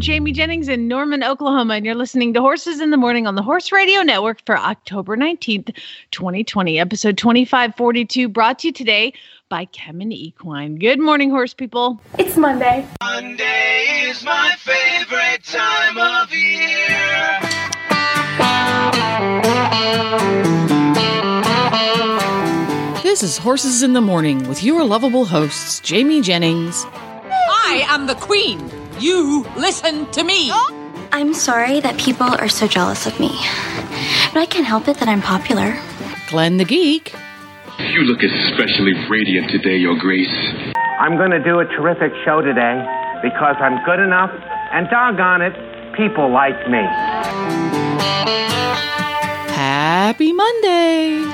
And I am Jamie Jennings in Norman, Oklahoma, and you're listening to Horses in the Morning on the Horse Radio Network for October 19th, 2020, episode 2542, brought to you today by Kemin Equine. Good morning, horse people. It's Monday. Monday is my favorite time of year. This is Horses in the Morning with your lovable hosts, Jamie Jennings. I am the queen. You listen to me. I'm sorry that people are so jealous of me. But I can't help it that I'm popular. Glenn the Geek. You look especially radiant today, Your Grace. I'm going to do a terrific show today because I'm good enough, and doggone it, people like me. Happy Monday.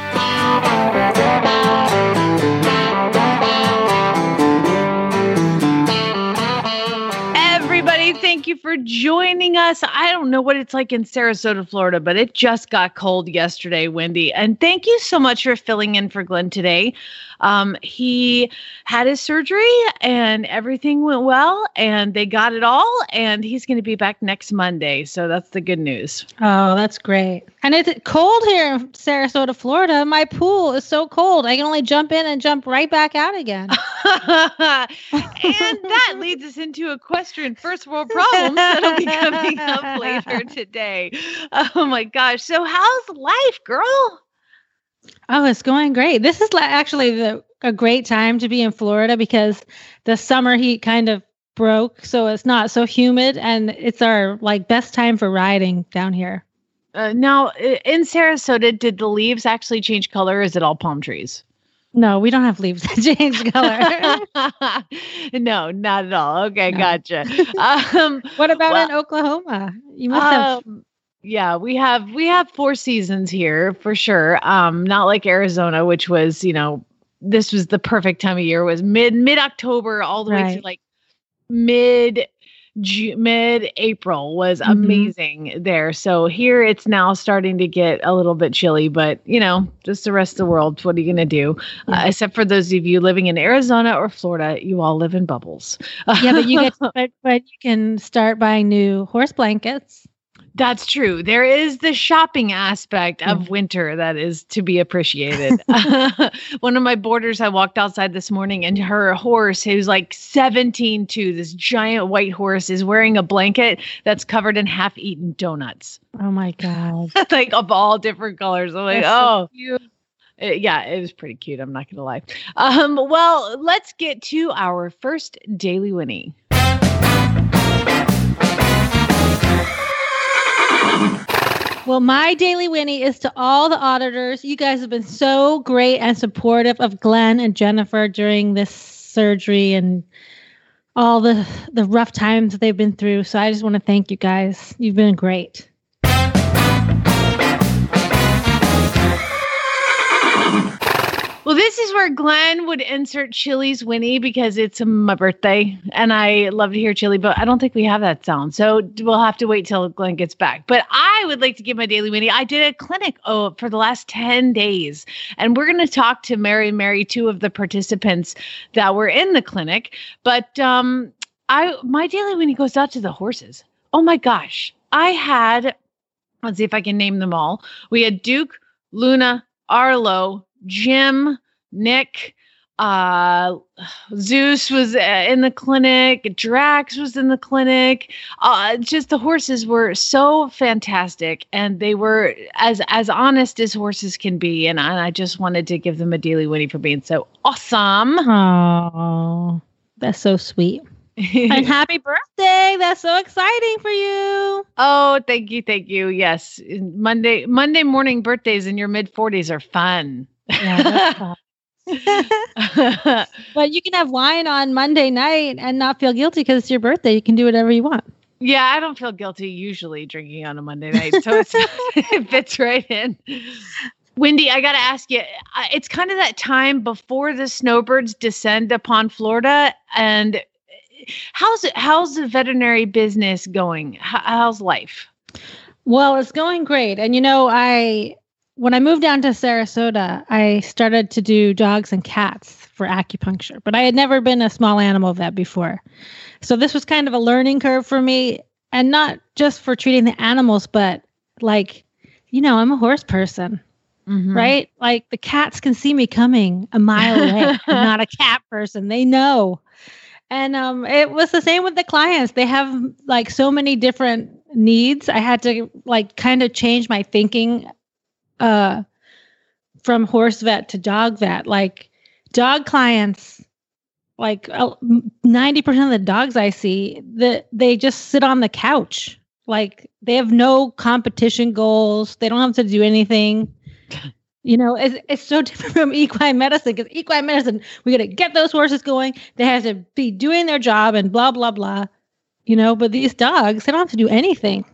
Thank you for joining us. I don't know what it's like in Sarasota, Florida, but it just got cold yesterday, Wendy. And thank you so much for filling in for Glenn today. Um, he had his surgery and everything went well, and they got it all. And he's going to be back next Monday. So that's the good news. Oh, that's great. And it's cold here in Sarasota, Florida. My pool is so cold. I can only jump in and jump right back out again. and that leads us into equestrian first world problems that'll be coming up later today. Oh my gosh. So, how's life, girl? Oh, it's going great. This is actually the, a great time to be in Florida because the summer heat kind of broke, so it's not so humid, and it's our like best time for riding down here. Uh, now, in Sarasota, did the leaves actually change color? Or is it all palm trees? No, we don't have leaves that change color. no, not at all. Okay, No. gotcha. Um, what about Well, in Oklahoma? You must have. um, yeah, we have we have four seasons here for sure. Um, not like Arizona, which was you know this was the perfect time of year. Was mid mid October all the way to like mid mid April was Mhm. amazing there. So here it's now starting to get a little bit chilly, but you know, just the rest of the world. What are you going to do? Uh, except for those of you living in Arizona or Florida, you all live in bubbles. yeah, but you get but, but you can start buying new horse blankets. That's true. There is the shopping aspect Mm. of winter that is to be appreciated. One of my boarders, I walked outside this morning and her horse, who's like 17 too, this giant white horse, is wearing a blanket that's covered in half eaten donuts, Oh my god. like of all different colors. I'm like, That's so oh, cute. uh, yeah, it was pretty cute. I'm not going to lie. Um, well, let's get to our first Daily Winnie. Well, my daily Winnie is to all the auditors. You guys have been so great and supportive of Glenn and Jennifer during this surgery and all the the rough times they've been through. So I just want to thank you guys. You've been great. Well, this is where Glenn would insert Chili's Winnie because it's my birthday and I love to hear chili, but I don't think we have that sound. So we'll have to wait till Glenn gets back. But I would like to give my daily Winnie. I did a clinic oh, for the last 10 days, and we're going to talk to Mary and Mary, two of the participants that were in the clinic. But um, I my daily Winnie goes out to the horses. Oh my gosh. I had, let's see if I can name them all. We had Duke, Luna, Arlo, Jim, Nick, uh, Zeus was uh, in the clinic, Drax was in the clinic. Uh, just the horses were so fantastic, and they were as as honest as horses can be. And I, and I just wanted to give them a daily Winnie for being so awesome. Oh, that's so sweet. and happy birthday. That's so exciting for you. oh, thank you, thank you. Yes, Monday Monday morning birthdays in your mid forties are fun. Yeah, but you can have wine on Monday night and not feel guilty because it's your birthday. You can do whatever you want. Yeah, I don't feel guilty usually drinking on a Monday night, so it's, it fits right in. Wendy, I got to ask you. It's kind of that time before the snowbirds descend upon Florida, and eh, how's it? How's the veterinary business going? How's life? Well, it's going great. And you know, I when I moved down to Sarasota, I started to do dogs and cats for acupuncture, but I had never been a small animal vet before. So this was kind of a learning curve for me, and not just for treating the animals, but like, you know, I'm a horse person, right? Like the cats can see me coming a mile away. I'm not a cat person. They know. And um, it was the same with the clients. They have like so many different needs. I had to like kind of change my thinking uh, from horse vet to dog vet. Like dog clients, like uh, ninety percent of the dogs I see, that they just sit on the couch. Like they have no competition goals. They don't have to do anything. You know, it's, it's so different from equine medicine because equine medicine, we got to get those horses going. They have to be doing their job and blah, blah, blah. You know, but these dogs, they don't have to do anything.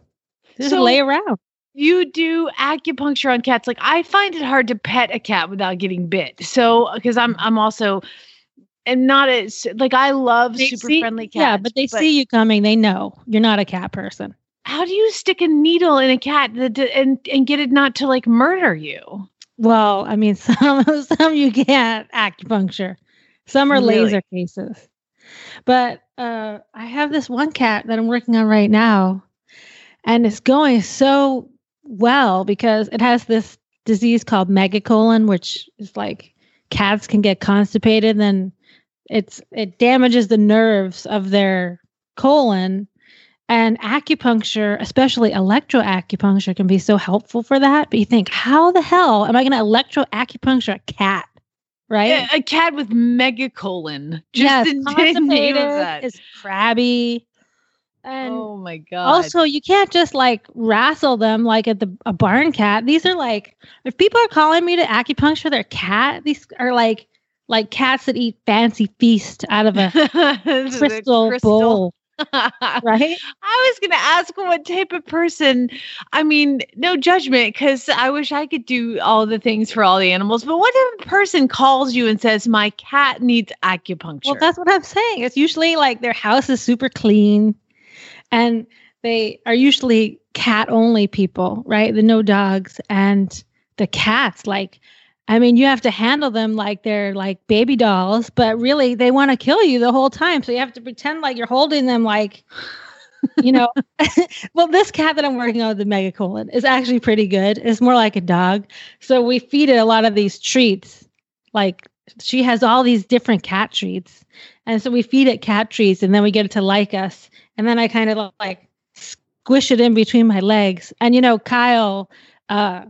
They just So- lay around. You do acupuncture on cats. Like I find it hard to pet a cat without getting bit. So because I'm I'm also and not as like I love They super see- friendly cats. Yeah, but they see you coming. They know you're not a cat person. how do you stick a needle in a cat that, and and get it not to like murder you? Well, I mean, some some you can't acupuncture. Some are Really? laser cases. But uh, I have this one cat that I'm working on right now, and it's going so well because it has this disease called megacolon, which is like cats can get constipated, and then it's it damages the nerves of their colon. And acupuncture, especially electroacupuncture, can be so helpful for that. But you think, how the hell am I going to electroacupuncture a cat? Right? A, a cat with megacolon. Just yes, the name of constipated, that. It's crabby. And oh my god. also, you can't just like wrestle them like at the a barn cat. These are like if people are calling me to acupuncture their cat, these are like like cats that eat fancy feast out of a a crystal, bowl, right? I was going to ask what type of person. I mean, no judgment, because I wish I could do all the things for all the animals. But what if a person calls you and says, "My cat needs acupuncture"? Well, that's what I'm saying. It's usually like their house is super clean and they are usually cat only people, right? The no dogs and the cats like I mean, you have to handle them like they're like baby dolls, but really they want to kill you the whole time. So you have to pretend like you're holding them like you know. well, this cat that I'm working on the megacolon is actually pretty good. It's more like a dog. So we feed it a lot of these treats. Like she has all these different cat treats. And so we feed it cat treats and then we get it to like us. And then I kind of like squish it in between my legs. And you know, Kyle uh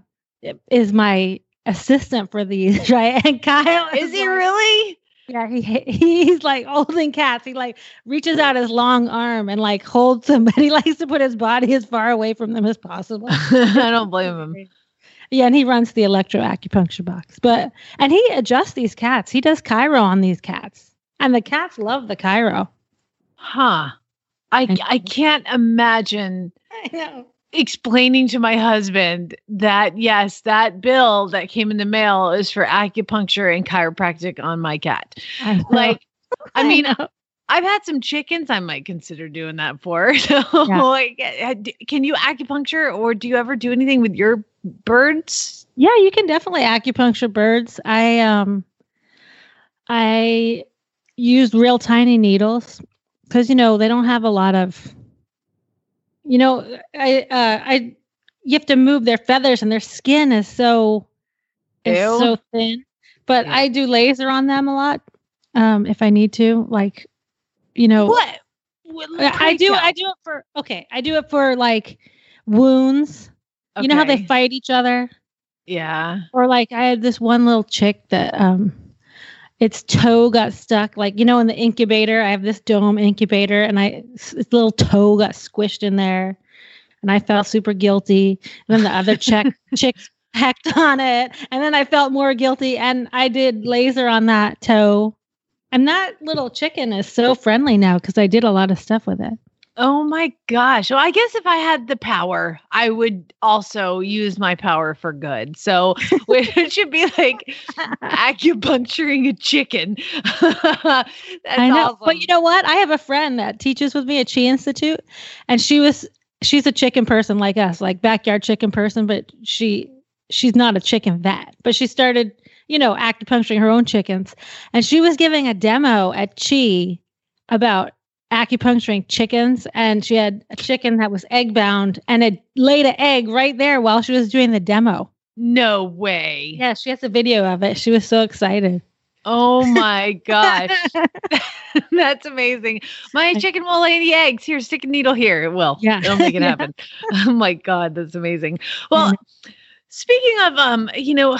is my assistant for these, right? And Kyle is he like- really? yeah, he he's like holding cats. He like reaches out his long arm and like holds them, but he likes to put his body as far away from them as possible. I don't blame him. Yeah, and he runs the electroacupuncture box. But and he adjusts these cats. He does chiro on these cats. And the cats love the chiro. Huh. I I can't imagine I know. explaining to my husband that yes, that bill that came in the mail is for acupuncture and chiropractic on my cat. I. Like, I mean, know. I've had some chickens I might consider doing that for. So, Yeah. like, uh, can you acupuncture or do you ever do anything with your birds? Yeah, you can definitely acupuncture birds. I um I use real tiny needles because you know they don't have a lot of you know I uh I you have to move their feathers and their skin is so is Ew. so thin. But I do laser on them a lot um if I need to like you know What? What- I do. I do it for okay, I do it for like wounds. You know how they fight each other? Yeah. or like I had this one little chick that um its toe got stuck. Like you know in the incubator I have this dome incubator and I its little toe got squished in there and I felt super guilty. And then the other chick chicks pecked on it and then I felt more guilty and I did laser on that toe. And that little chicken is so friendly now because I did a lot of stuff with it Oh my gosh. Well, I guess if I had the power, I would also use my power for good. So it should be like acupuncturing a chicken. That's I know. awesome. But you know what? I have a friend that teaches with me at Chi Institute, and she was she's a chicken person like us, like backyard chicken person, but she she's not a chicken vet. But she started, you know, acupuncturing her own chickens. And she was giving a demo at Chi about acupuncturing chickens and she had a chicken that was egg bound and it laid an egg right there while she was doing the demo. no way. Yeah, she has a video of it. She was so excited. Oh my gosh. That's amazing. My chicken will lay the eggs. Here, stick a needle here. It will. Yeah. It'll make it happen. Oh my God, that's amazing. Well, speaking of um, you know,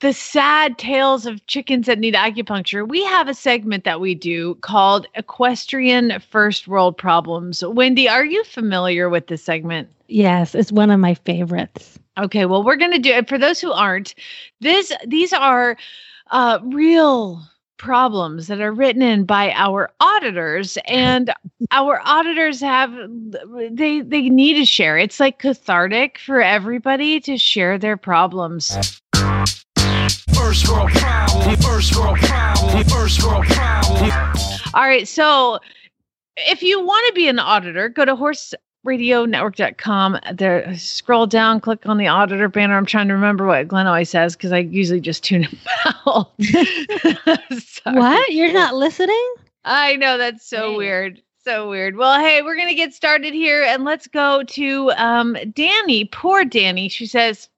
the sad tales of chickens that need acupuncture, we have a segment that we do called Equestrian First World Problems. Wendy, are you familiar with this segment? Yes, it's one of my favorites. Okay, well, we're going to do it for those who aren't. This these are uh, real problems that are written in by our auditors and our auditors have they they need to share it's like cathartic for everybody to share their problems First world problem, first world problem, first world problem. all right so if you want to be an auditor go to horseradionetwork.com there scroll down click on the auditor banner i'm trying to remember what glenn always says because i usually just tune him out What? You're not listening? I know that's so Dang. weird. So weird. Well, hey, we're gonna get started here and let's go to um Danny. Poor Danny. She says,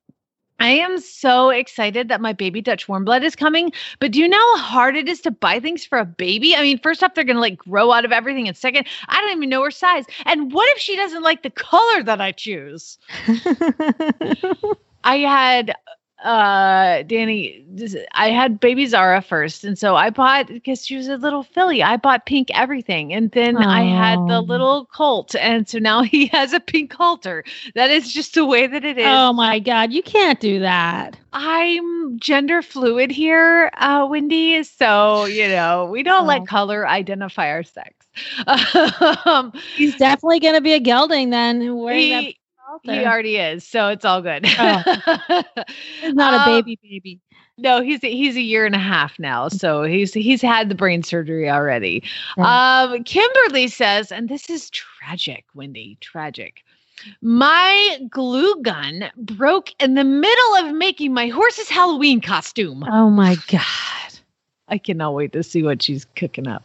I am so excited that my baby Dutch warm blood is coming, but do you know how hard it is to buy things for a baby? I mean, first off, they're gonna like grow out of everything, and second, I don't even know her size. And what if she doesn't like the color that I choose? I had uh Danny this- I had baby Zara first and so I bought because she was a little filly I bought pink everything and then I had the little colt and so now he has a pink halter that is just the way that it is oh my god, you can't do that. I'm gender fluid here uh Wendy so you know we don't Oh. let color identify our sex um He's definitely going to be a gelding then. Wearing that he, halter. He already is so it's all good He's not a Um, baby baby. No, he's he's a year and a half now, so he's he's had the brain surgery already. Yeah. Um, Kimberly says, and this is tragic, Wendy, tragic. My glue gun broke in the middle of making my horse's Halloween costume. Oh my god. I cannot wait to see what she's cooking up.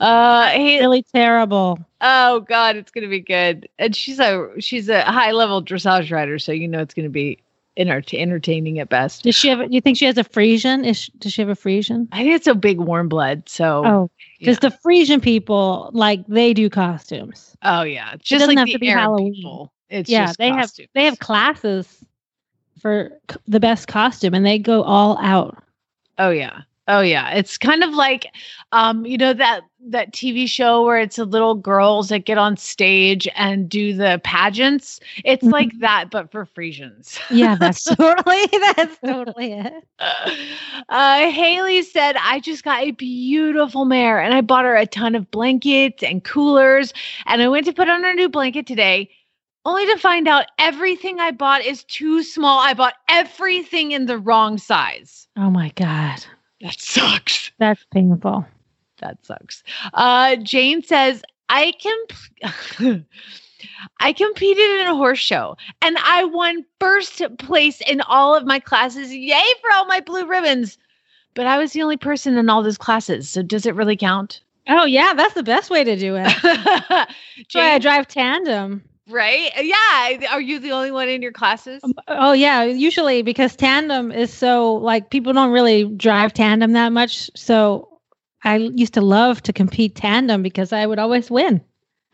Uh, hey, Really terrible. oh God, it's gonna be good. And she's a she's a high level dressage rider, so you know it's gonna be enter- entertaining at best. Does she have? You think she has a Friesian? Is she, does she have a Friesian? I think it's a big warm blood. So Oh, because the Friesian people like they do costumes. Oh yeah, just doesn't like have the to be Arab Halloween. people. It's yeah, just they costumes. have they have classes for c- the best costume, and they go all out. Oh yeah. Oh yeah. It's kind of like um you know that that TV show where it's the little girls that get on stage and do the pageants. It's Mhm. like that but for Friesians. Yeah, that's totally that's totally it. uh, Haley said, I just got a beautiful mare and I bought her a ton of blankets and coolers. And I went to put on her new blanket today, only to find out everything I bought is too small. I bought everything in the wrong size. Oh my god, That sucks. that's painful. That sucks. Uh, Jane says, I can. I competed in a horse show and I won first place in all of my classes. Yay for all my blue ribbons. But I was the only person in all those classes. So does it really count? Oh yeah, that's the best way to do it. Why I drive tandem. Right? Yeah. Are you the only one in your classes? Um, oh yeah, usually because tandem is so like people don't really drive tandem that much. So I used to love to compete tandem because I would always win.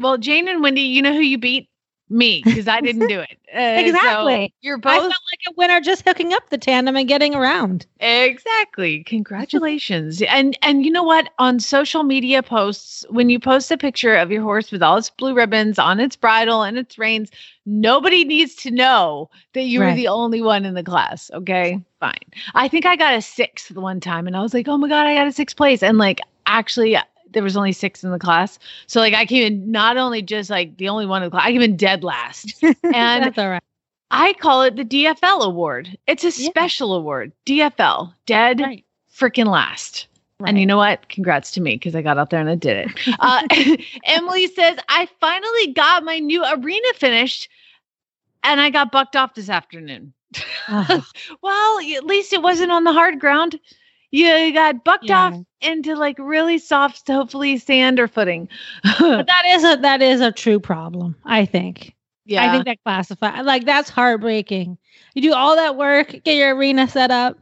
Well, Jane and Wendy, you know who you beat? Me, because I didn't do it. Uh, so Exactly. you're both. I felt like a winner just hooking up the tandem and getting around. Exactly. Congratulations. and and you know what? On social media posts, when you post a picture of your horse with all its blue ribbons on its bridle and its reins, nobody needs to know that you were the only one in the class. Okay. Fine. I think I got a sixth one time and I was like, oh my God, I got a sixth place. And like actually there was only six in the class. So like I came in not only just like the only one in the class, I came in dead last. And That's all right. I call it the DFL award. It's a Yeah. special award. DFL, dead Right. freaking last. And you know what? Congrats to me because I got out there and I did it. Uh, Emily says, I finally got my new arena finished and I got bucked off this afternoon. Oh, Well, at least it wasn't on the hard ground. You got bucked Yeah. off into like really soft, hopefully sand or footing. but that is a that is a true problem. I think. yeah. I think that classify like that's heartbreaking. You do all that work, get your arena set up.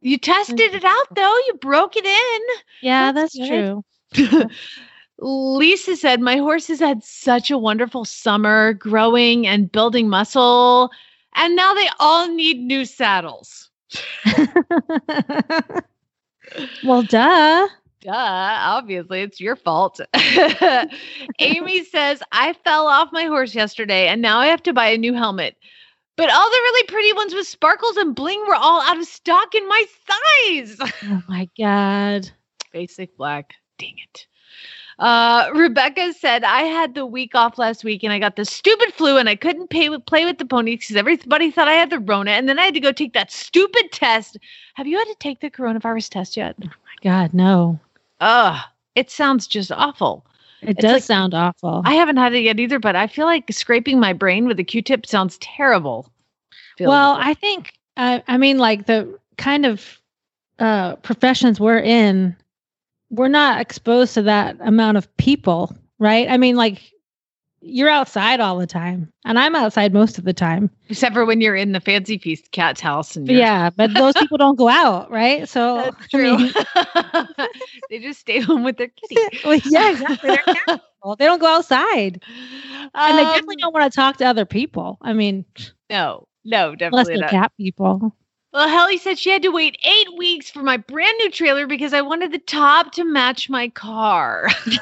you tested it out though. You broke it in. Yeah, That's that's, true. Lisa said, My horses had such a wonderful summer growing and building muscle, and now they all need new saddles. well, duh. Duh, obviously, it's your fault. Amy says, I fell off my horse yesterday and now I have to buy a new helmet. But all the really pretty ones with sparkles and bling were all out of stock in my size. Oh my god. Basic black. Dang it. Uh, Rebecca said, I had the week off last week and I got the stupid flu and I couldn't pay with, play with the ponies because everybody thought I had the Rona. And then I had to go take that stupid test. Have you had to take the coronavirus test yet? Oh my god, no. Ugh, it sounds just awful. It It's does like- sound awful. I haven't had it yet either, but I feel like scraping my brain with a Q-tip sounds terrible. Feels well, like- I think I I mean like the kind of uh professions we're in, we're not exposed to that amount of people, right? I mean like you're outside all the time, and I'm outside most of the time. except for when you're in the fancy feast cat's house and Yeah, but those people don't go out, right? So that's I true. mean, they just stay home with their kitty. well, yeah, exactly. They don't go outside, and they definitely Um, don't want to talk to other people. I mean, No, no, unless definitely they're not. cat people. Well, Helly said she had to wait eight weeks for my brand new trailer because I wanted the top to match my car.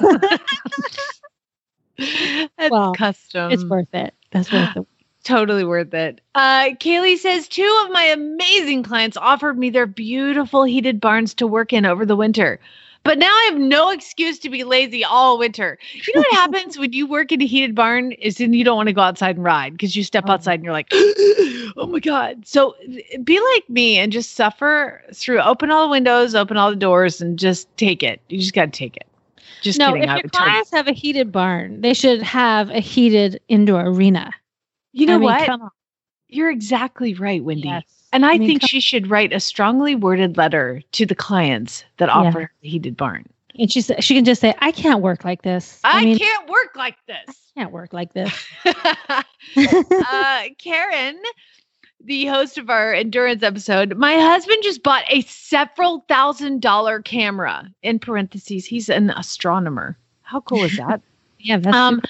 That's Well, custom. it's worth it. That's worth it. totally worth it. Uh, Kaylee says two of my amazing clients offered me their beautiful heated barns to work in over the winter. But now I have no excuse to be lazy all winter. You know what happens when you work in a heated barn is then you don't want to go outside and ride because you step Oh. outside and you're like, oh my God. So be like me and just suffer through open all the windows, open all the doors, and just take it. You just got to take it. Just no, kidding. if your clients have a heated barn, they should have a heated indoor arena. You know I mean, what? You're exactly right, Wendy. Yes. And I, I mean, think come- she should write a strongly worded letter to the clients that Yeah. offer her the heated barn. And she said she can just say, "I can't work like this. I, mean, can't work like this. can't work like this." uh, Karen, the host of our endurance episode, my husband just bought a several thousand dollar camera. In parentheses, he's an astronomer. How cool is that? yeah, that's um,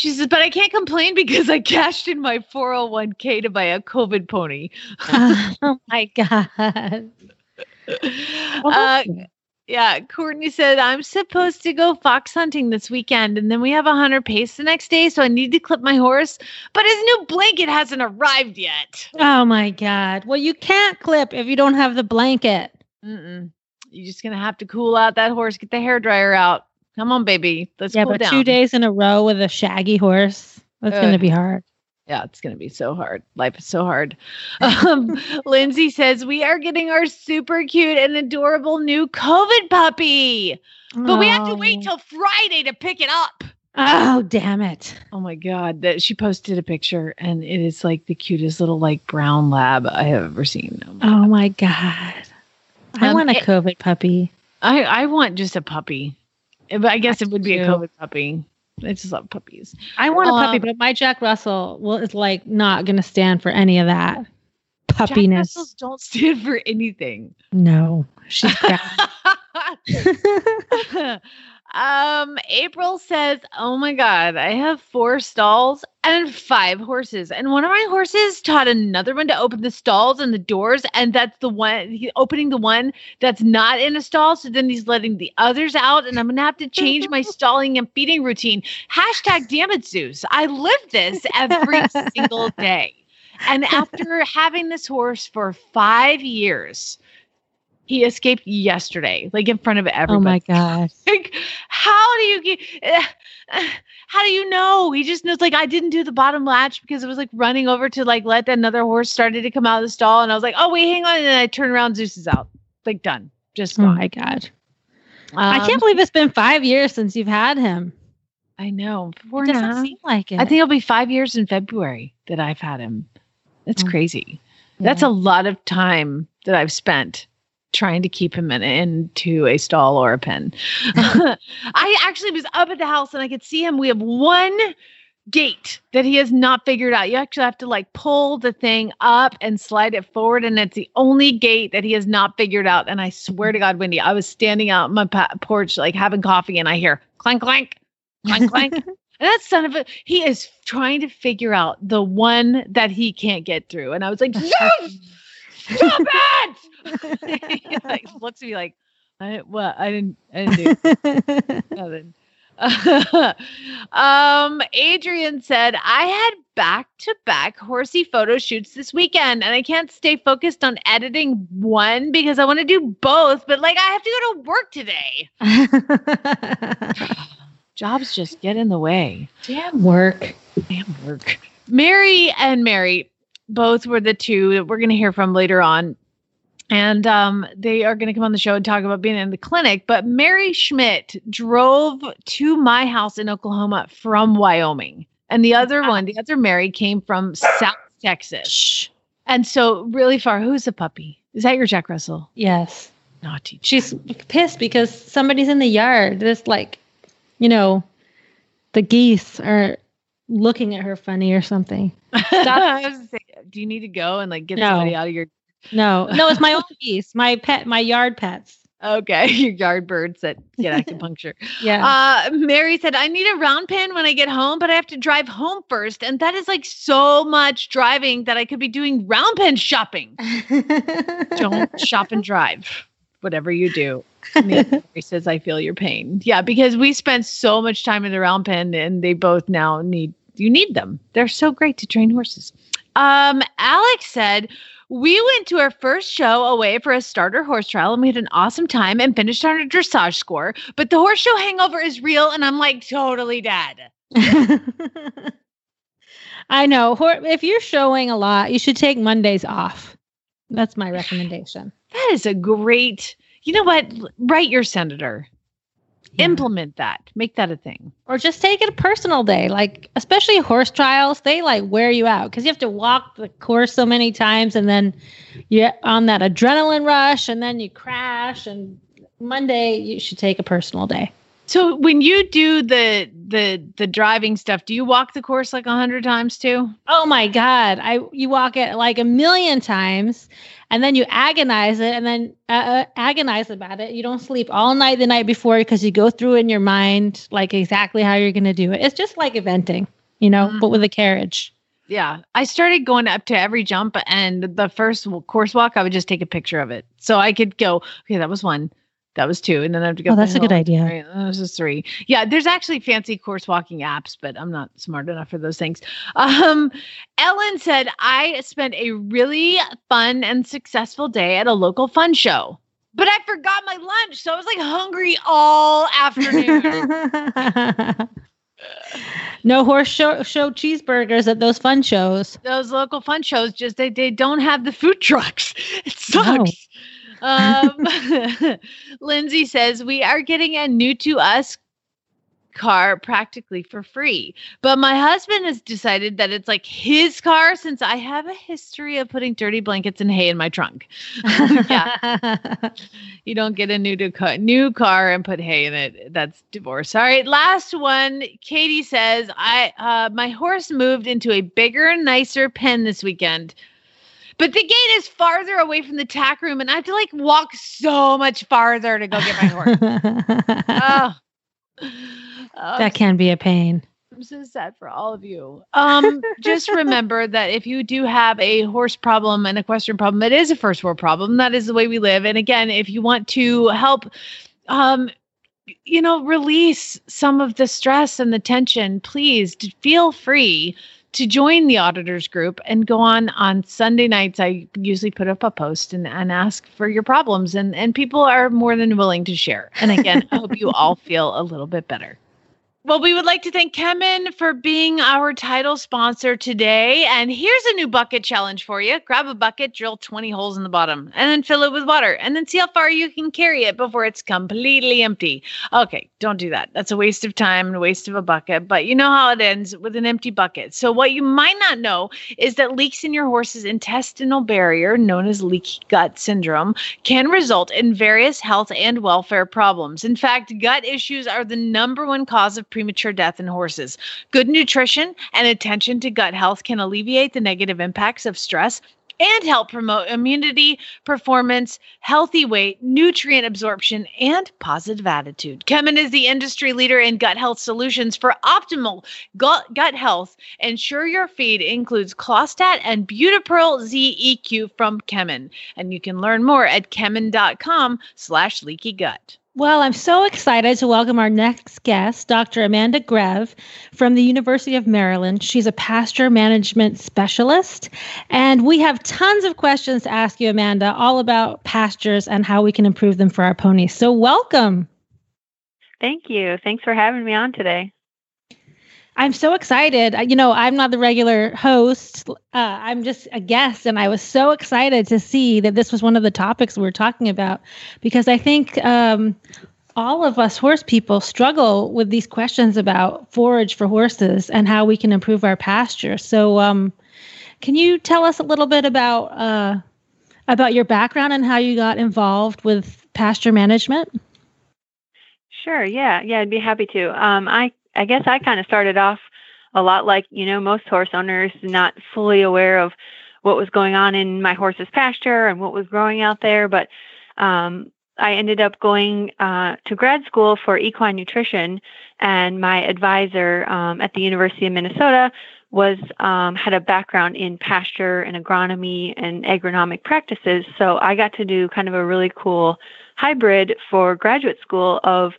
she says, but I can't complain because I cashed in my 401k to buy a COVID pony. oh my god. Uh. Yeah, Courtney said I'm supposed to go fox hunting this weekend, and then we have a hunter pace the next day, so I need to clip my horse. But his new blanket hasn't arrived yet. oh my god. Well, you can't clip if you don't have the blanket. Mm-mm. You're just gonna have to cool out that horse, get the hair dryer out. Come on, baby, let's yeah, cool but down. two days in a row with a shaggy horse. That's going to be hard. Yeah, it's gonna be so hard. Life is so hard. Um, Lindsay says we are getting our super cute and adorable new COVID puppy, but we have to wait Oh. till Friday to pick it up. Oh, damn it. Oh my god, that she posted a picture and it is like the cutest little like brown lab I have ever seen. Oh my- Oh my god. I Um, want a it- COVID puppy. I I want just a puppy. But I guess it would be a too. COVID puppy. I just love puppies. I want a puppy, Um, but my Jack Russell will is like not going to stand for any of that Jack. Russells don't stand for anything. No, she's um, April says, "Oh my god, I have four stalls and five horses, and one of my horses taught another one to open the stalls and the doors, and that's the one he opening the one that's not in a stall. So then he's letting the others out, and I'm gonna have to change my stalling and feeding routine. Hashtag damn it, Zeus. I live this every single day." And after having this horse for five years, he escaped yesterday, like in front of everybody. oh my god. Like, how do you get? Uh, uh, how do you know? He just knows. Like I didn't do the bottom latch because it was like running over to like let another horse started to come out of the stall, and I was like, oh wait, hang on, and then I turn around, Zeus is out, like done, just Oh my god. I Um, can't believe it's been five years since you've had him. I know. Four It doesn't half. seem like it. I think it'll be five years in February that I've had him. That's crazy. That's a lot of time that I've spent trying to keep him in, into a stall or a pen. Mm-hmm. I actually was up at the house and I could see him. We have one gate that he has not figured out. You actually have to like pull the thing up and slide it forward, and it's the only gate that he has not figured out. And I swear to God, Wendy, I was standing out on my pa- porch like having coffee, and I hear clank clank clank clank. And that son of a he is trying to figure out the one that he can't get through. And I was like, yes! Stop it! he like looks at me like, I what I didn't I didn't do nothing. um, Adrian said, I had back to back horsey photo shoots this weekend, and I can't stay focused on editing one because I want to do both, but like I have to go to work today. Jobs just get in the way. Damn work. Damn work. Mary and Mary both were the two that we're going to hear from later on. And um, they are going to come on the show and talk about being in the clinic. But Mary Schmidt drove to my house in Oklahoma from Wyoming. And the other one, the other Mary, came from South Texas. And so, really far. Who's the puppy? Is that your Jack Russell? Yes. Naughty. She's pissed because somebody's in the yard. Just like, you know, the geese are looking at her funny or something. I was gonna say, do you need to go and like get No. somebody out of your No, no, it's my own geese, my pet, my yard pets. Okay, your yard birds that get acupuncture. Yeah. Uh, Mary said, I need a round pen when I get home, but I have to drive home first. And that is like so much driving that I could be doing round pen shopping. Don't shop and drive, whatever you do. Mary says, I feel your pain. Yeah, because we spent so much time in the round pen and they both now need, you need them. They're so great to train horses. Um, Alex said, we went to our first show away for a starter horse trial and we had an awesome time and finished on a dressage score. But the horse show hangover is real and I'm like totally dead. I know. If you're showing a lot, you should take Mondays off. That's my recommendation. That is a great, you know what? Write your senator. Implement that. Make that a thing. Or just take it a personal day. Like, especially horse trials, they like wear you out because you have to walk the course so many times and then you're on that adrenaline rush and then you crash. And Monday, you should take a personal day. So when you do the the the driving stuff, do you walk the course like a hundred times too? Oh my God. I you walk it like a million times and then you agonize it and then uh, uh, agonize about it. You don't sleep all night the night before because you go through in your mind like exactly how you're going to do it. It's just like eventing, you know, but with a carriage. Yeah, I started going up to every jump, and the first course walk, I would just take a picture of it, so I could go. Okay, that was one, that was two, and then I have to go. Oh, that's a good "Oh, idea. That was just three. Yeah, there's actually fancy course walking apps, but I'm not smart enough for those things. Um, Ellen said I spent a really fun and successful day at a local fun show. But I forgot my lunch, so I was like hungry all afternoon. no horse show, show cheeseburgers at those fun shows. those local fun shows just they, they don't have the food trucks it sucks um lindsay says we are getting a new to us car practically for free but my husband has decided that it's like his car since i have a history of putting dirty blankets and hay in my trunk yeah you don't get a new to car, new car and put hay in it. That's divorce. All right, last one. Katie says, "I uh, my horse moved into a bigger, nicer pen this weekend." But the gate is farther away from the tack room, and I have to like walk so much farther to go get my horse. oh. Oh, that can be a pain. I'm so sad for all of you. Um, just remember that if you do have a horse problem, an equestrian problem, it is a first world problem. That is the way we live. And again, if you want to help, um, you know, release some of the stress and the tension, please feel free to join the auditors group and go on on Sunday nights. I usually put up a post and, and ask for your problems, and, and people are more than willing to share. And again, I hope you all feel a little bit better. Well, we would like to thank Kemin for being our title sponsor today. And here's a new bucket challenge for you. Grab a bucket, drill 20 holes in the bottom, and then fill it with water, and then see how far you can carry it before it's completely empty. Okay, don't do that. That's a waste of time and a waste of a bucket, but you know how it ends with an empty bucket. So, what you might not know is that leaks in your horse's intestinal barrier, known as leaky gut syndrome, can result in various health and welfare problems. In fact, gut issues are the number one cause of premature death in horses. Good nutrition and attention to gut health can alleviate the negative impacts of stress and help promote immunity, performance, healthy weight, nutrient absorption, and positive attitude. Kemin is the industry leader in gut health solutions for optimal gut, gut health. Ensure your feed includes Clostat and ButiPEARL ZEQ from Kemin. And you can learn more at kemin.com slash leaky gut. Well, I'm so excited to welcome our next guest, Dr. Amanda Grev from the University of Maryland. She's a pasture management specialist, and we have tons of questions to ask you, Amanda, all about pastures and how we can improve them for our ponies. So, welcome. Thank you. Thanks for having me on today. I'm so excited. You know, I'm not the regular host. Uh, I'm just a guest, and I was so excited to see that this was one of the topics we were talking about because I think um, all of us horse people struggle with these questions about forage for horses and how we can improve our pasture. So, um, can you tell us a little bit about uh, about your background and how you got involved with pasture management? Sure. Yeah. Yeah. I'd be happy to. Um, I I guess I kind of started off a lot like, you know, most horse owners, not fully aware of what was going on in my horse's pasture and what was growing out there. But um, I ended up going uh, to grad school for equine nutrition, and my advisor um, at the University of Minnesota was um, had a background in pasture and agronomy and agronomic practices. So I got to do kind of a really cool hybrid for graduate school of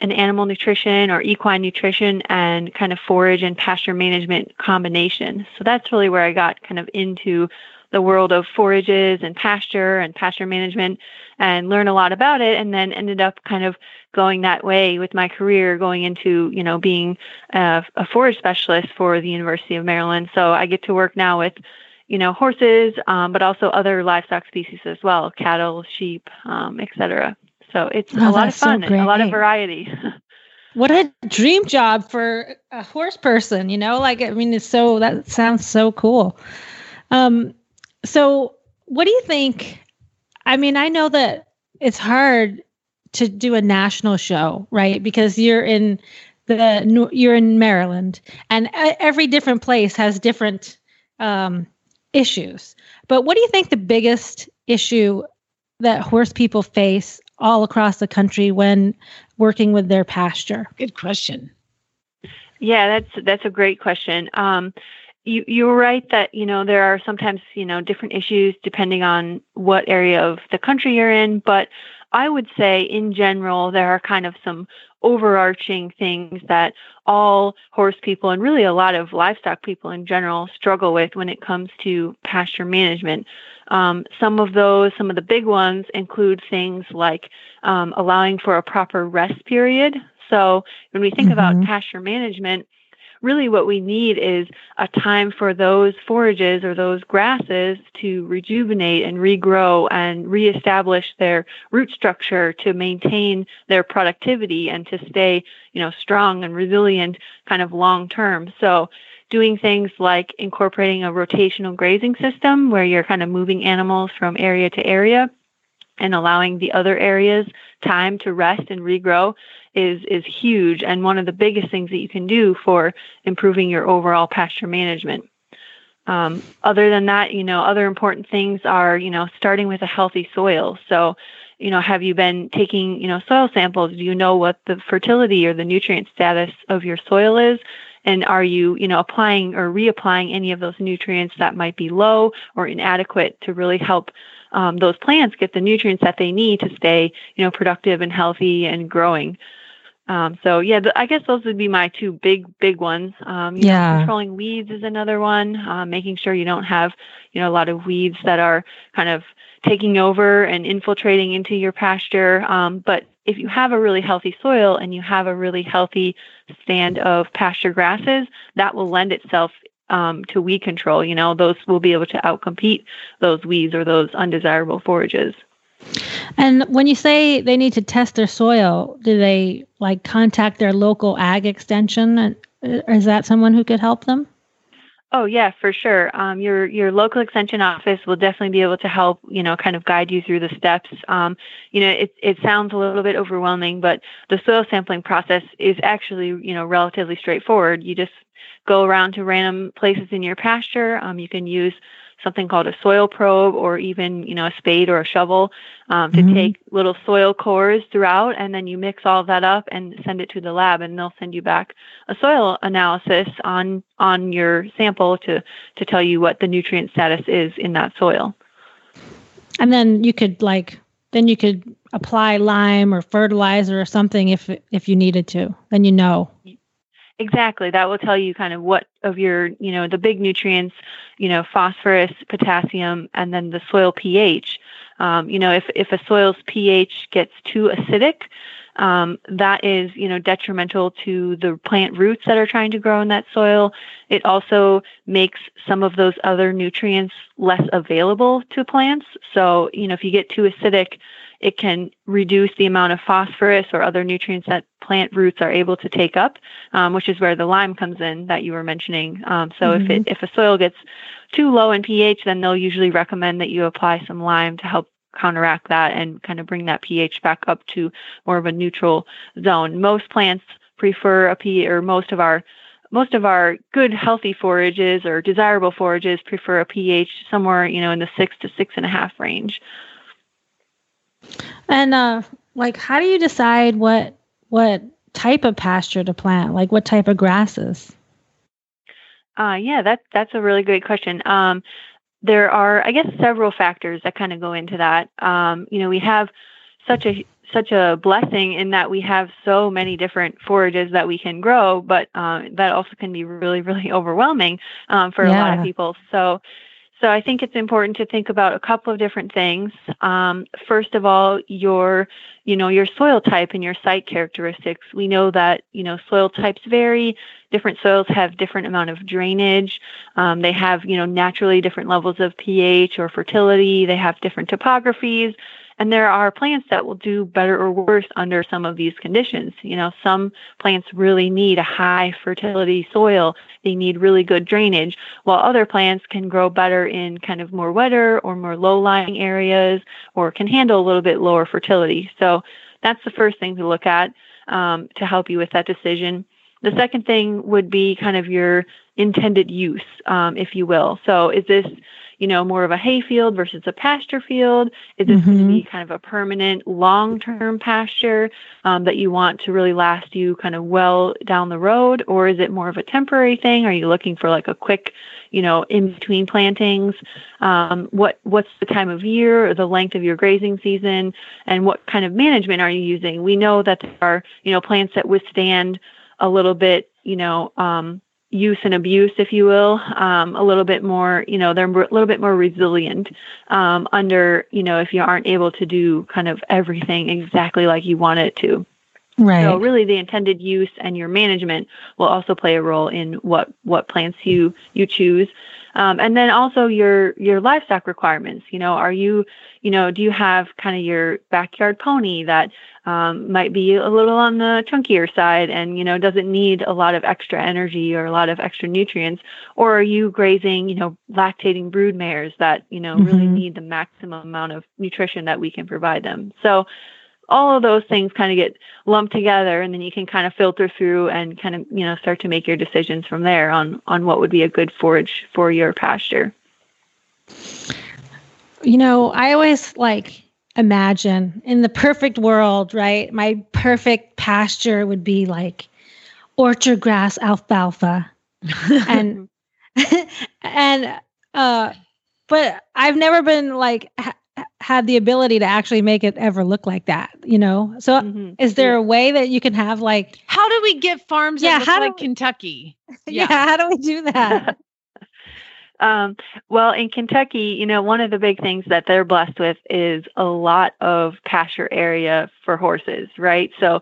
an animal nutrition or equine nutrition and kind of forage and pasture management combination. So that's really where I got kind of into the world of forages and pasture and pasture management and learn a lot about it and then ended up kind of going that way with my career going into you know being a, a forage specialist for the university of maryland so i get to work now with you know horses um, but also other livestock species as well cattle sheep um, etc so it's oh, a lot of fun so and a lot of variety. what a dream job for a horse person, you know? Like I mean it's so that sounds so cool. Um so what do you think I mean, I know that it's hard to do a national show, right? Because you're in the you're in Maryland and every different place has different um issues. But what do you think the biggest issue that horse people face all across the country when working with their pasture? Good question. Yeah, that's that's a great question. Um, you you're right that you know there are sometimes you know different issues depending on what area of the country you're in, but I would say in general there are kind of some overarching things that all horse people and really a lot of livestock people in general struggle with when it comes to pasture management. Um, some of those, some of the big ones, include things like um, allowing for a proper rest period. So when we think mm-hmm. about pasture management, really what we need is a time for those forages or those grasses to rejuvenate and regrow and reestablish their root structure to maintain their productivity and to stay, you know, strong and resilient kind of long term. So doing things like incorporating a rotational grazing system where you're kind of moving animals from area to area and allowing the other areas time to rest and regrow is is huge and one of the biggest things that you can do for improving your overall pasture management. Um, other than that, you know, other important things are, you know, starting with a healthy soil. So, you know, have you been taking, you know, soil samples? Do you know what the fertility or the nutrient status of your soil is? And are you, you know, applying or reapplying any of those nutrients that might be low or inadequate to really help um, those plants get the nutrients that they need to stay, you know, productive and healthy and growing? Um, so yeah, th- I guess those would be my two big big ones. Um, you Yeah. know, controlling weeds is another one. Uh, making sure you don't have you know a lot of weeds that are kind of taking over and infiltrating into your pasture. Um, but if you have a really healthy soil and you have a really healthy stand of pasture grasses, that will lend itself um, to weed control. You know, those will be able to outcompete those weeds or those undesirable forages. And when you say they need to test their soil, do they like contact their local ag extension? Uh, is that someone who could help them? Oh yeah, for sure. Um, your your local extension office will definitely be able to help. You know, kind of guide you through the steps. Um, you know, it it sounds a little bit overwhelming, but the soil sampling process is actually you know relatively straightforward. You just go around to random places in your pasture. Um, you can use something called a soil probe or even you know a spade or a shovel um, to Mhm. take little soil cores throughout and then you mix all that up and send it to the lab and they'll send you back a soil analysis on on your sample to to tell you what the nutrient status is in that soil And then you could like then you could apply lime or fertilizer or something if if you needed to. Then you know. Exactly. That will tell you kind of what of your, you know, the big nutrients, you know, phosphorus, potassium, and then the soil pH. Um, you know, if, if a soil's pH gets too acidic, um, that is, you know, detrimental to the plant roots that are trying to grow in that soil. It also makes some of those other nutrients less available to plants. So, you know, if you get too acidic, it can reduce the amount of phosphorus or other nutrients that plant roots are able to take up, um, which is where the lime comes in that you were mentioning. Um, so if it, if a soil gets too low in pH, then they'll usually recommend that you apply some lime to help counteract that and kind of bring that pH back up to more of a neutral zone. Most plants prefer a pH, or most of our most of our good healthy forages or desirable forages prefer a pH somewhere you know in the six to six and a half range. And uh like how do you decide what what type of pasture to plant? Like what type of grasses? Uh, yeah, that that's a really great question. Um, there are, I guess, several factors that kind of go into that. Um, you know, we have such a such a blessing in that we have so many different forages that we can grow, but uh, that also can be really, really overwhelming um, for a lot of people. So, so I think it's important to think about a couple of different things. Um, first of all, your you know your soil type and your site characteristics. We know that you know soil types vary. Different soils have different amount of drainage. Um, they have you know naturally different levels of pH or fertility. They have different topographies. And there are plants that will do better or worse under some of these conditions. You know, some plants really need a high fertility soil. They need really good drainage, while other plants can grow better in kind of more wetter or more low-lying areas or can handle a little bit lower fertility. So that's the first thing to look at um, to help you with that decision. The second thing would be kind of your intended use, um, if you will. So is this you know, more of a hay field versus a pasture field? Is this going to be kind of a permanent, long term pasture um, that you want to really last you kind of well down the road? Or is it more of a temporary thing? Are you looking for like a quick, you know, in between plantings? Um, what What's the time of year or the length of your grazing season? And what kind of management are you using? We know that there are, you know, plants that withstand a little bit, you know, um, use and abuse, if you will, um, a little bit more, you know, they're a little bit more resilient um, under, you know, if you aren't able to do kind of everything exactly like you want it to. Right. So really the intended use and your management will also play a role in what, what plants you, you choose. Um, and then also your, your livestock requirements, you know, are you, you know, do you have kind of your backyard pony that um, might be a little on the chunkier side and, you know, doesn't need a lot of extra energy or a lot of extra nutrients? Or are you grazing, you know, lactating brood mares that, you know, really Mhm. need the maximum amount of nutrition that we can provide them? So all of those things kind of get lumped together and then you can kind of filter through and kind of, you know, start to make your decisions from there on, on what would be a good forage for your pasture. You know, I always like imagine in the perfect world, right? My perfect pasture would be like orchard grass alfalfa. and and uh but I've never been like had the ability to actually make it ever look like that, you know. So Mm-hmm. is there a way that you can have like How do we get farms Yeah, how do like Kentucky? yeah, how do we do that? Um, well, in Kentucky, you know, one of the big things that they're blessed with is a lot of pasture area for horses, right? So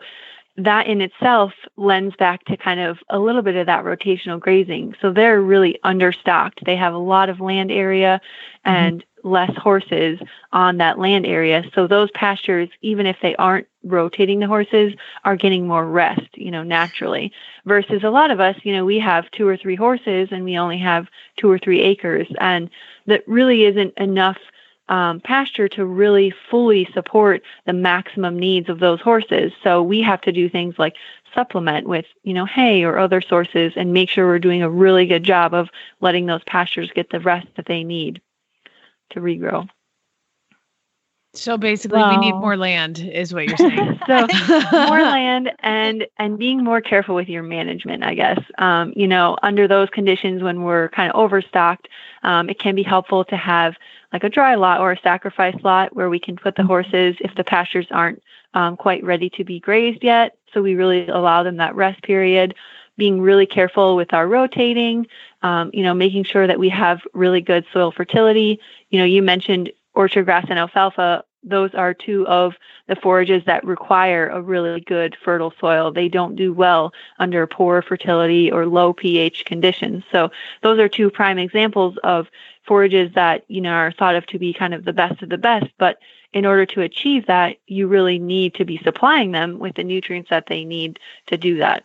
that in itself lends back to kind of a little bit of that rotational grazing. So they're really understocked. They have a lot of land area and less horses on that land area. So those pastures, even if they aren't rotating the horses, are getting more rest, you know, naturally. Versus a lot of us, you know, we have two or three horses and we only have two or three acres. And that really isn't enough um, pasture to really fully support the maximum needs of those horses. So we have to do things like supplement with, you know, hay or other sources and make sure we're doing a really good job of letting those pastures get the rest that they need to regrow. So basically, we need more land, is what you're saying. So more land and and being more careful with your management, I guess. Um, you know, under those conditions when we're kind of overstocked, um, it can be helpful to have like a dry lot or a sacrifice lot where we can put the horses if the pastures aren't um, quite ready to be grazed yet. So we really allow them that rest period. Being really careful with our rotating, um, you know, making sure that we have really good soil fertility. You know, you mentioned orchard grass and alfalfa. Those are two of the forages that require a really good fertile soil. They don't do well under poor fertility or low pH conditions. So those are two prime examples of forages that, you know, are thought of to be kind of the best of the best, but in order to achieve that, you really need to be supplying them with the nutrients that they need to do that.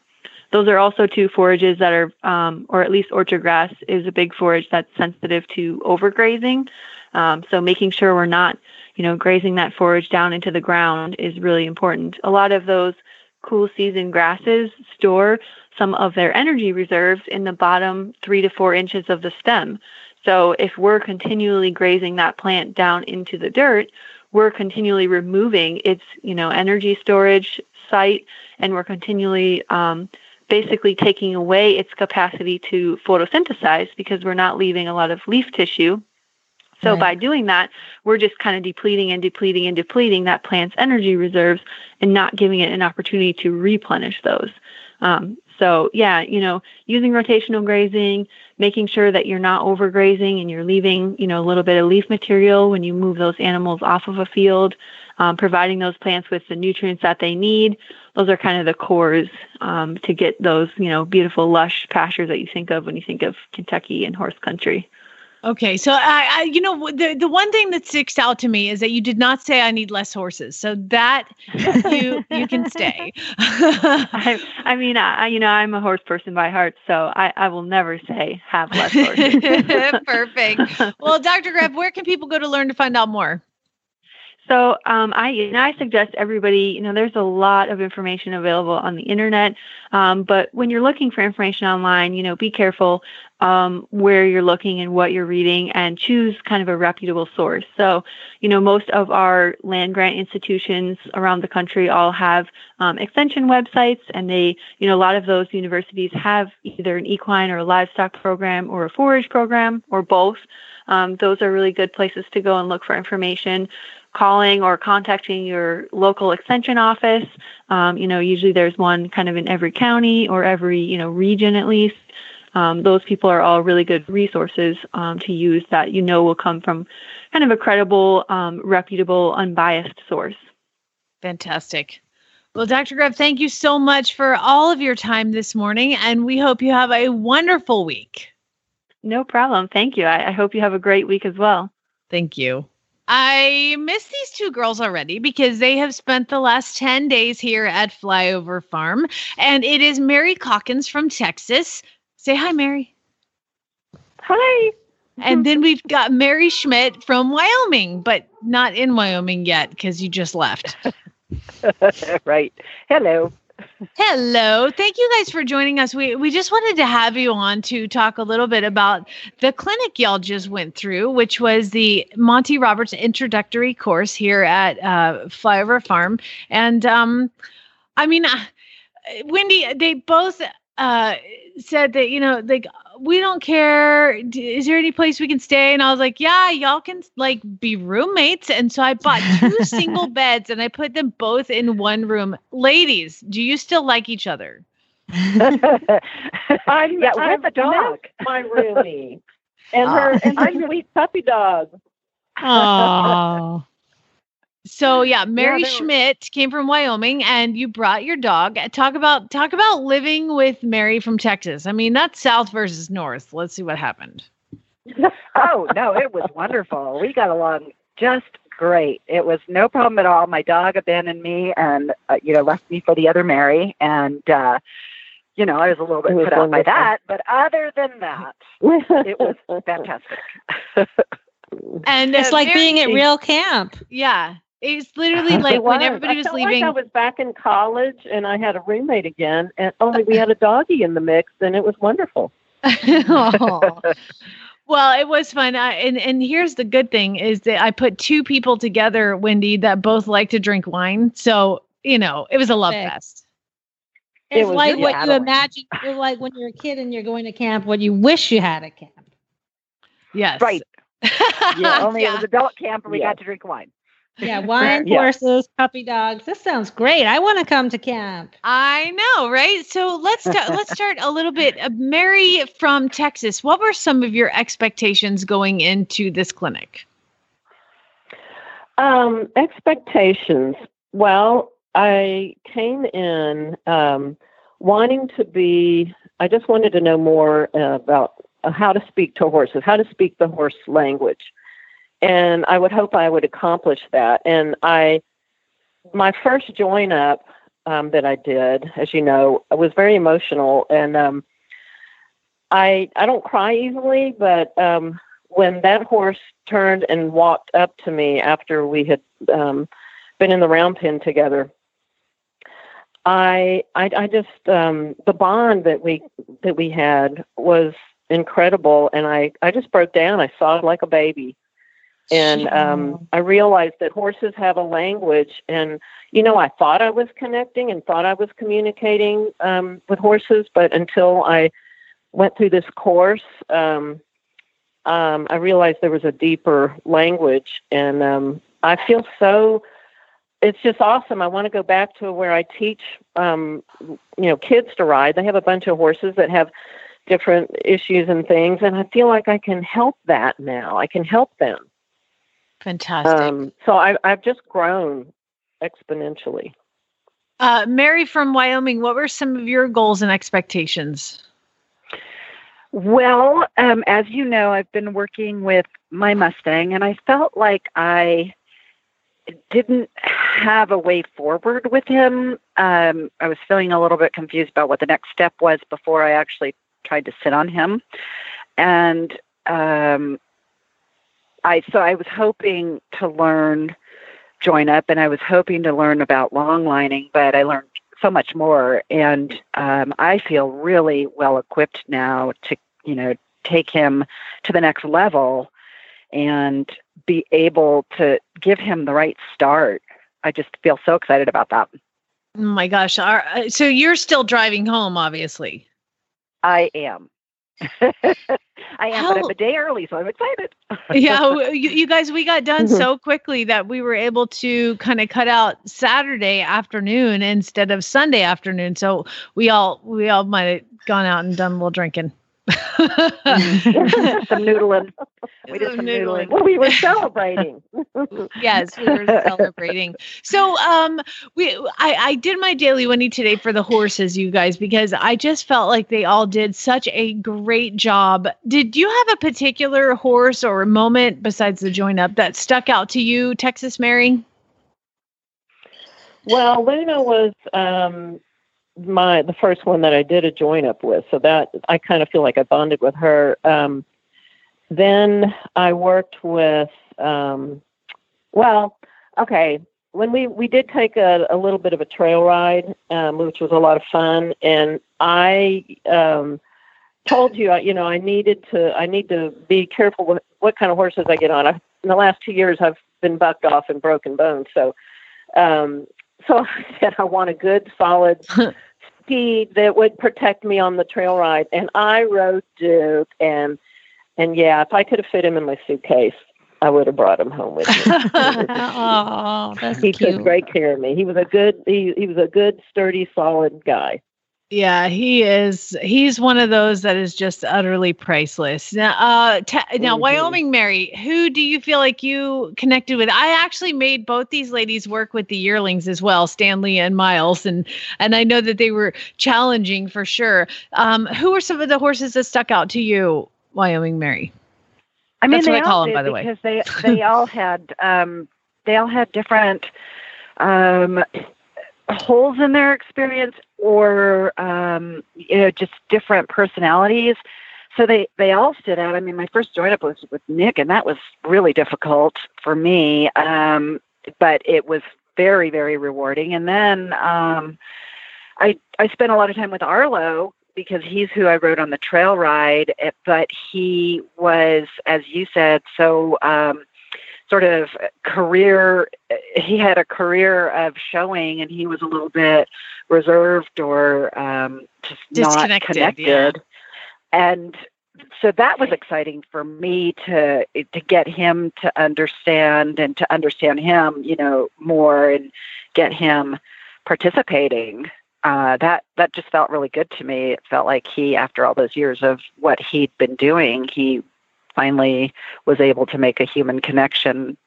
Those are also two forages that are, um, or at least orchard grass is a big forage that's sensitive to overgrazing. Um, so making sure we're not, you know, grazing that forage down into the ground is really important. A lot of those cool season grasses store some of their energy reserves in the bottom three to four inches of the stem. So if we're continually grazing that plant down into the dirt, we're continually removing its, you know, energy storage site, and we're continually um, basically taking away its capacity to photosynthesize because we're not leaving a lot of leaf tissue. So Right. by doing that, we're just kind of depleting and depleting and depleting that plant's energy reserves and not giving it an opportunity to replenish those. Um, so yeah, you know, using rotational grazing, making sure that you're not overgrazing and you're leaving, you know, a little bit of leaf material when you move those animals off of a field, um, providing those plants with the nutrients that they need. Those are kind of the cores um, to get those, you know, beautiful lush pastures that you think of when you think of Kentucky and horse country. Okay, so I, I, you know, the the one thing that sticks out to me is that you did not say I need less horses. So that you you can stay. I, I mean, I, you know, I'm a horse person by heart, so I, I will never say have less horses. Perfect. Well, Dr. Grev, where can people go to learn to find out more? So um, I, know, I suggest everybody, you know, there's a lot of information available on the internet, um, but when you're looking for information online, you know, be careful um, where you're looking and what you're reading, and choose kind of a reputable source. So, you know, most of our land grant institutions around the country all have um, extension websites, and they, you know, a lot of those universities have either an equine or a livestock program or a forage program or both. Um, those are really good places to go and look for information calling or contacting your local extension office. Um, you know, usually there's one kind of in every county or every, you know, region at least. Um, those people are all really good resources um, to use that you know will come from kind of a credible, um, reputable, unbiased source. Fantastic. Well, Dr. Grev, thank you so much for all of your time this morning, and we hope you have a wonderful week. No problem. Thank you. I, I hope you have a great week as well. Thank you. I miss these two girls already because they have spent the last 10 days here at Flyover Farm. And it is Mary Caulkins from Texas. Say hi, Mary. Hi. And then we've got Mary Schmidt from Wyoming, but not in Wyoming yet because you just left. right. Hello. Hello. Thank you guys for joining us. We we just wanted to have you on to talk a little bit about the clinic y'all just went through, which was the Monty Roberts introductory course here at uh, Flyover Farm. And um, I mean, uh, Wendy, they both uh, said that you know, like we don't care. Is there any place we can stay? And I was like, yeah, y'all can like be roommates. And so I bought two single beds and I put them both in one room. Ladies, do you still like each other? I'm, Yeah, I'm with the dog. my roomie. And her oh. and her sweet puppy dog. Oh, So yeah, Mary they were- Schmidt came from Wyoming, and you brought your dog. Talk about talk about living with Mary from Texas. I mean, that's South versus North. Let's see what happened. oh no, it was wonderful. We got along just great. It was no problem at all. My dog abandoned me and uh, you know left me for the other Mary, and uh, you know I was a little bit It was put out by that. But other than that, it was fantastic. And it's uh, like Mary- being at real camp. Yeah, it's literally like It when was. everybody I was felt leaving. Like I was back in college and I had a roommate again, and only we had a doggy in the mix, and it was wonderful. Aw. well, it was fun. I, and and here's the good thing is that I put two people together, Wendy, that both like to drink wine. So you know, it was a love Perfect. fest. It's was like what you adult. imagine. It's like when you're a kid and you're going to camp. What you wish you had at camp. Yes. Right. Yeah, only it was adult camp and we Yeah. got to drink wine. Yeah, wine, Yeah. horses, puppy dogs. This sounds great. I want to come to camp. I know, right? So let's start, let's start a little bit. Uh, Mary from Texas, what were some of your expectations going into this clinic? Um, expectations. Well, I came in um, wanting to be. I just wanted to know more uh, about uh, how to speak to horses, how to speak the horse language, and I would hope I would accomplish that. And I, my first join up um, that I did, as you know, was very emotional, and um, I I don't cry easily, but um, when that horse turned and walked up to me after we had um, been in the round pen together, I I, I just um, the bond that we that we had was incredible, and I I just broke down. I sobbed like a baby, and um, I realized that horses have a language, and you know I thought I was connecting and thought I was communicating um, with horses, but until I went through this course. Um, um, I realized there was a deeper language, and um, I feel so. It's just awesome. I want to go back to where I teach, um, you know, kids to ride. They have a bunch of horses that have different issues and things, and I feel like I can help that now. I can help them. Fantastic. Um, so I, I've just grown exponentially. Uh, Mary from Wyoming, what were some of your goals and expectations? Well, um, as you know, I've been working with my Mustang, and I felt like I didn't have a way forward with him. Um, I was feeling a little bit confused about what the next step was before I actually tried to sit on him, and um, I so I was hoping to learn join up, and I was hoping to learn about long lining, but I learned so much more, and um, I feel really well equipped now to you know take him to the next level and be able to give him the right start. I just feel so excited about that. Oh my gosh. Are, uh, so you're still driving home, obviously. I am. I am, but I'm a day early, so I'm excited. yeah, you, you guys, we got done Mhm. so quickly that we were able to kind of cut out Saturday afternoon instead of Sunday afternoon. So we all we all might have gone out and done a little drinking. some noodling. We did Some some noodling. noodling. Well, we were celebrating. yes, we were celebrating. So, um, we I, I did my daily Wendy today for the horses, you guys, because I just felt like they all did such a great job. Did you have a particular horse or a moment besides the join up that stuck out to you, Texas Mary? Well, Luna was um, my the first one that I did a join up with, so that I kind of feel like I bonded with her. Um, then I worked with, um, well, okay, when we we did take a, a little bit of a trail ride, um, which was a lot of fun, and I um, told you, you know, I needed to I need to be careful with what kind of horses I get on. I, in the last two years, I've been bucked off and broken bones, so. Um, so I said, I want a good, solid steed that would protect me on the trail ride. And I rode Duke, and and yeah, if I could have fit him in my suitcase, I would have brought him home with me. oh, that's he cute. took great care of me. He was a good he he was a good, sturdy, solid guy. Yeah, he is. He's one of those that is just utterly priceless. Now, uh, ta- now Mhm. Wyoming Mary, who do you feel like you connected with? I actually made both these ladies work with the yearlings as well, Stanley and Miles, and and I know that they were challenging for sure. Um, who were some of the horses that stuck out to you, Wyoming Mary? I mean, That's they what I call all them, by the way. because they they all had um, they all had different um, holes in their experience, or um, you know, just different personalities. So they they all stood out. I mean, my first join up was with Nick, and that was really difficult for me. Um, but it was very very rewarding. And then um, I I spent a lot of time with Arlo because he's who I rode on the trail ride. eh, But he was, as you said, so um, sort of career. He had a career of showing, and he was a little bit reserved or um, just not connected. yeah. And so that was exciting for me to to get him to understand and to understand him, you know, more and get him participating uh, that that just felt really good to me. It felt like he, after all those years of what he'd been doing, he finally was able to make a human connection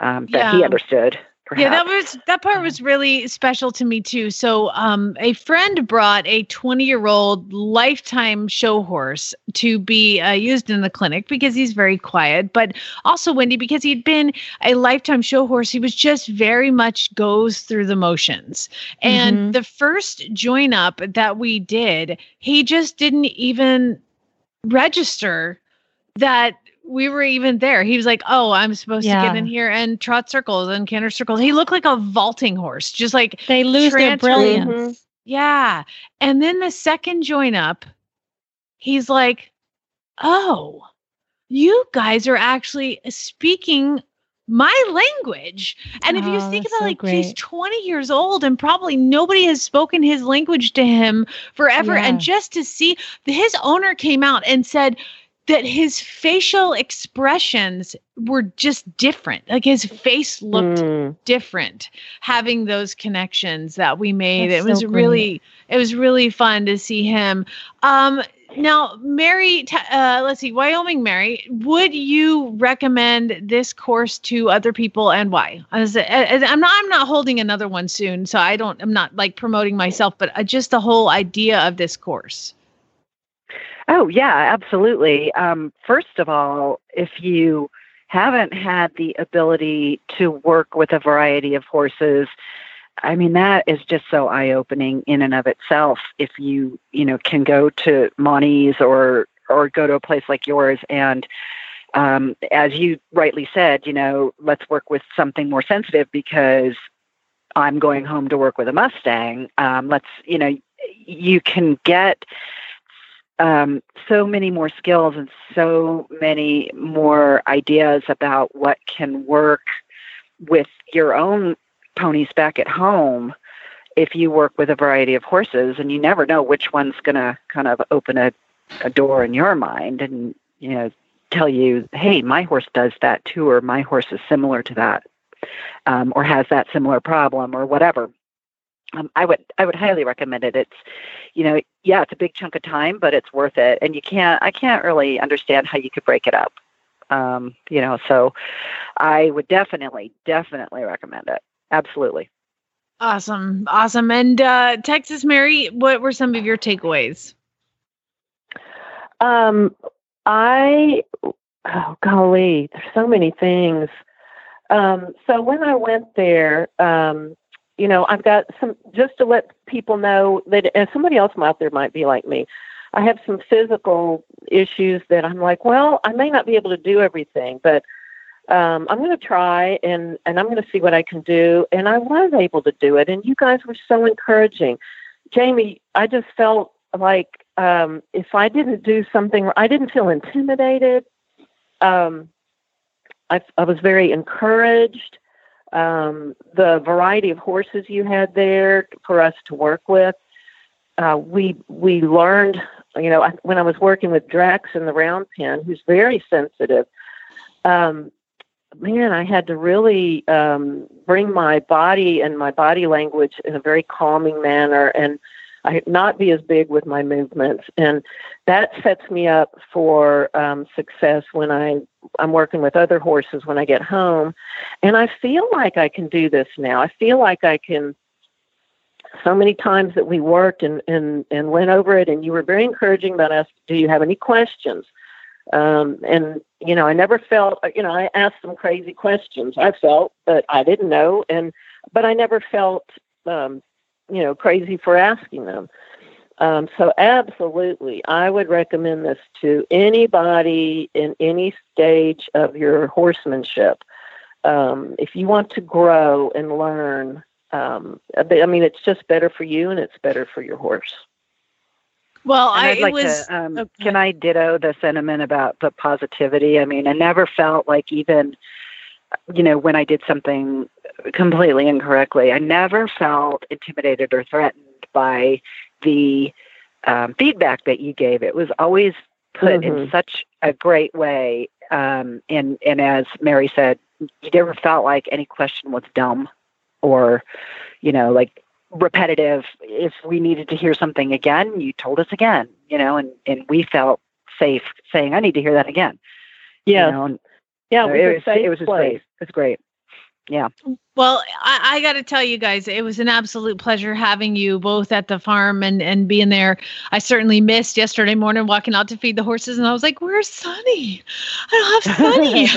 um, that he Yeah. understood. Yeah, that was that part was really special to me too. So, um, a friend brought a 20 year old lifetime show horse to be uh, used in the clinic because he's very quiet, but also Wendy because he'd been a lifetime show horse. He was just very much goes through the motions. And Mhm. the first join up that we did, he just didn't even register that we were even there. He was like, "Oh, I'm supposed to get in here and trot circles and canter circles." He looked like a vaulting horse, just like They lose their transfer- brilliance. Mm-hmm. Yeah. And then the second join up, he's like, "Oh, you guys are actually speaking my language." And if you Oh, think about so like he's 20 years old and probably nobody has spoken his language to him forever Yeah. and just to see his owner came out and said that his facial expressions were just different. Like his face looked Mm. different having those connections that we made. That's it was so really it was really fun to see him. Um now Mary uh let's see Wyoming Mary, would you recommend this course to other people and why? As, as, I'm not I'm not holding another one soon, so I don't I'm not like promoting myself, but uh, just the whole idea of this course. Oh, yeah, absolutely. Um, first of all, if you haven't had the ability to work with a variety of horses, I mean, that is just so eye opening in and of itself. If you, you know, can go to Monty's or, or go to a place like yours and, um, as you rightly said, you know, let's work with something more sensitive because I'm going home to work with a Mustang. Um, let's, you know, you can get um, so many more skills and so many more ideas about what can work with your own ponies back at home if you work with a variety of horses and you never know which one's going to kind of open a, a door in your mind and you know tell you hey my horse does that too or my horse is similar to that um, or has that similar problem or whatever um, I would I would highly recommend it. It's you know yeah it's a big chunk of time, but it's worth it. And you can't I can't really understand how you could break it up. Um, you know, so I would definitely definitely recommend it. Absolutely. Awesome. Awesome. And uh Texas Mary, what were some of your takeaways? Um, I, oh golly, there's so many things. Um, so when I went there, um, you know, I've got some, just to let people know that, and somebody else out there might be like me, I have some physical issues that I'm like, well, I may not be able to do everything, but um, I'm going to try and, and I'm going to see what I can do. And I was able to do it. And you guys were so encouraging. Jamie, I just felt like um, if I didn't do something, I didn't feel intimidated. Um, I, I was very encouraged. Um, the variety of horses you had there for us to work with, uh, we we learned. You know, when I was working with Drax in the round pen, who's very sensitive, um, man, I had to really um, bring my body and my body language in a very calming manner and I not be as big with my movements. And that sets me up for um, success when I, I'm working with other horses when I get home. And I feel like I can do this now. I feel like I can so many times that we worked and, and, and went over it and you were very encouraging about us do you have any questions um, and you know, I never felt, you know, I asked some crazy questions. I felt, but I didn't know, and but I never felt, um, you know, crazy for asking them. Um, so absolutely, I would recommend this to anybody in any stage of your horsemanship. Um, if you want to grow and learn, um, I mean, it's just better for you and it's better for your horse. Well, and I I'd like was. to. Um, okay. Can I ditto the sentiment about the positivity? I mean, I never felt like even, you know, when I did something completely incorrectly, I never felt intimidated or threatened by the um, feedback that you gave. It was always put in Mhm. such a great way. Um, and and as Mary said, you never felt like any question was dumb, or, you know, like repetitive. If we needed to hear something again, you told us again, you know, and, and we felt safe saying, I need to hear that again. Yeah. You know, Yeah, so it was it was, safe it was place. great. It was great. Yeah. Well, I, I got to tell you guys, it was an absolute pleasure having you both at the farm and, and being there. I certainly missed yesterday morning walking out to feed the horses, and I was like, "Where's Sunny? I don't have Sunny."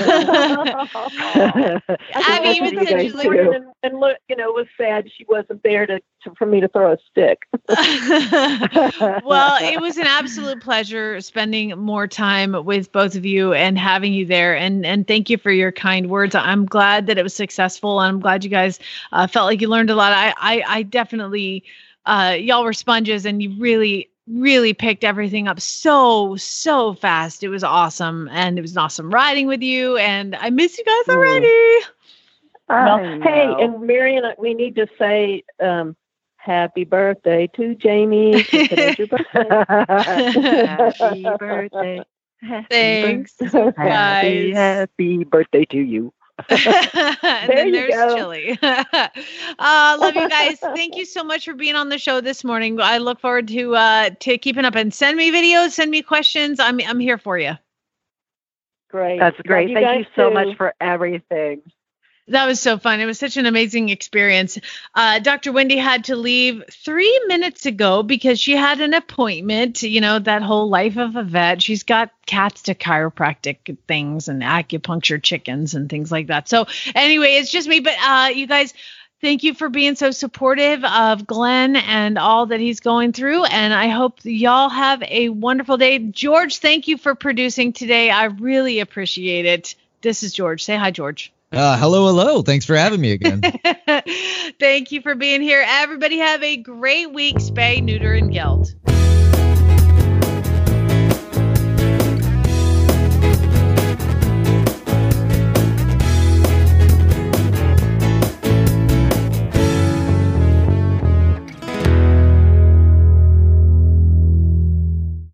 Abby I even was said she's like, and, and look, you know, was sad she wasn't there to, to for me to throw a stick. well, it was an absolute pleasure spending more time with both of you and having you there. And and thank you for your kind words. I'm glad that it was successful. and I'm glad you guys uh, felt like you learned a lot. I I, I definitely uh, y'all were sponges and you really really picked everything up so so fast. It was awesome and it was awesome riding with you. And I miss you guys already. Well, hey, and Marion, we need to say um, happy birthday to Jamie. Today's birthday. Happy birthday. Happy Thanks, birthday. guys. Happy, happy birthday to you. and There then you there's go. chili. uh, love you guys. Thank you so much for being on the show this morning. I look forward to uh, to keeping up and send me videos, send me questions. I'm I'm here for you. Great. That's great. you Thank you so too. much for everything. That was so fun. It was such an amazing experience. Uh, Dr. Wendy had to leave three minutes ago because she had an appointment. You know, that whole life of a vet. She's got cats to chiropractic things and acupuncture chickens and things like that. So, anyway, it's just me. But uh, you guys, thank you for being so supportive of Glenn and all that he's going through. And I hope y'all have a wonderful day. George, thank you for producing today. I really appreciate it. This is George. Say hi, George. Uh, hello, hello. Thanks for having me again. Thank you for being here. Everybody have a great week. Spay, neuter, and geld.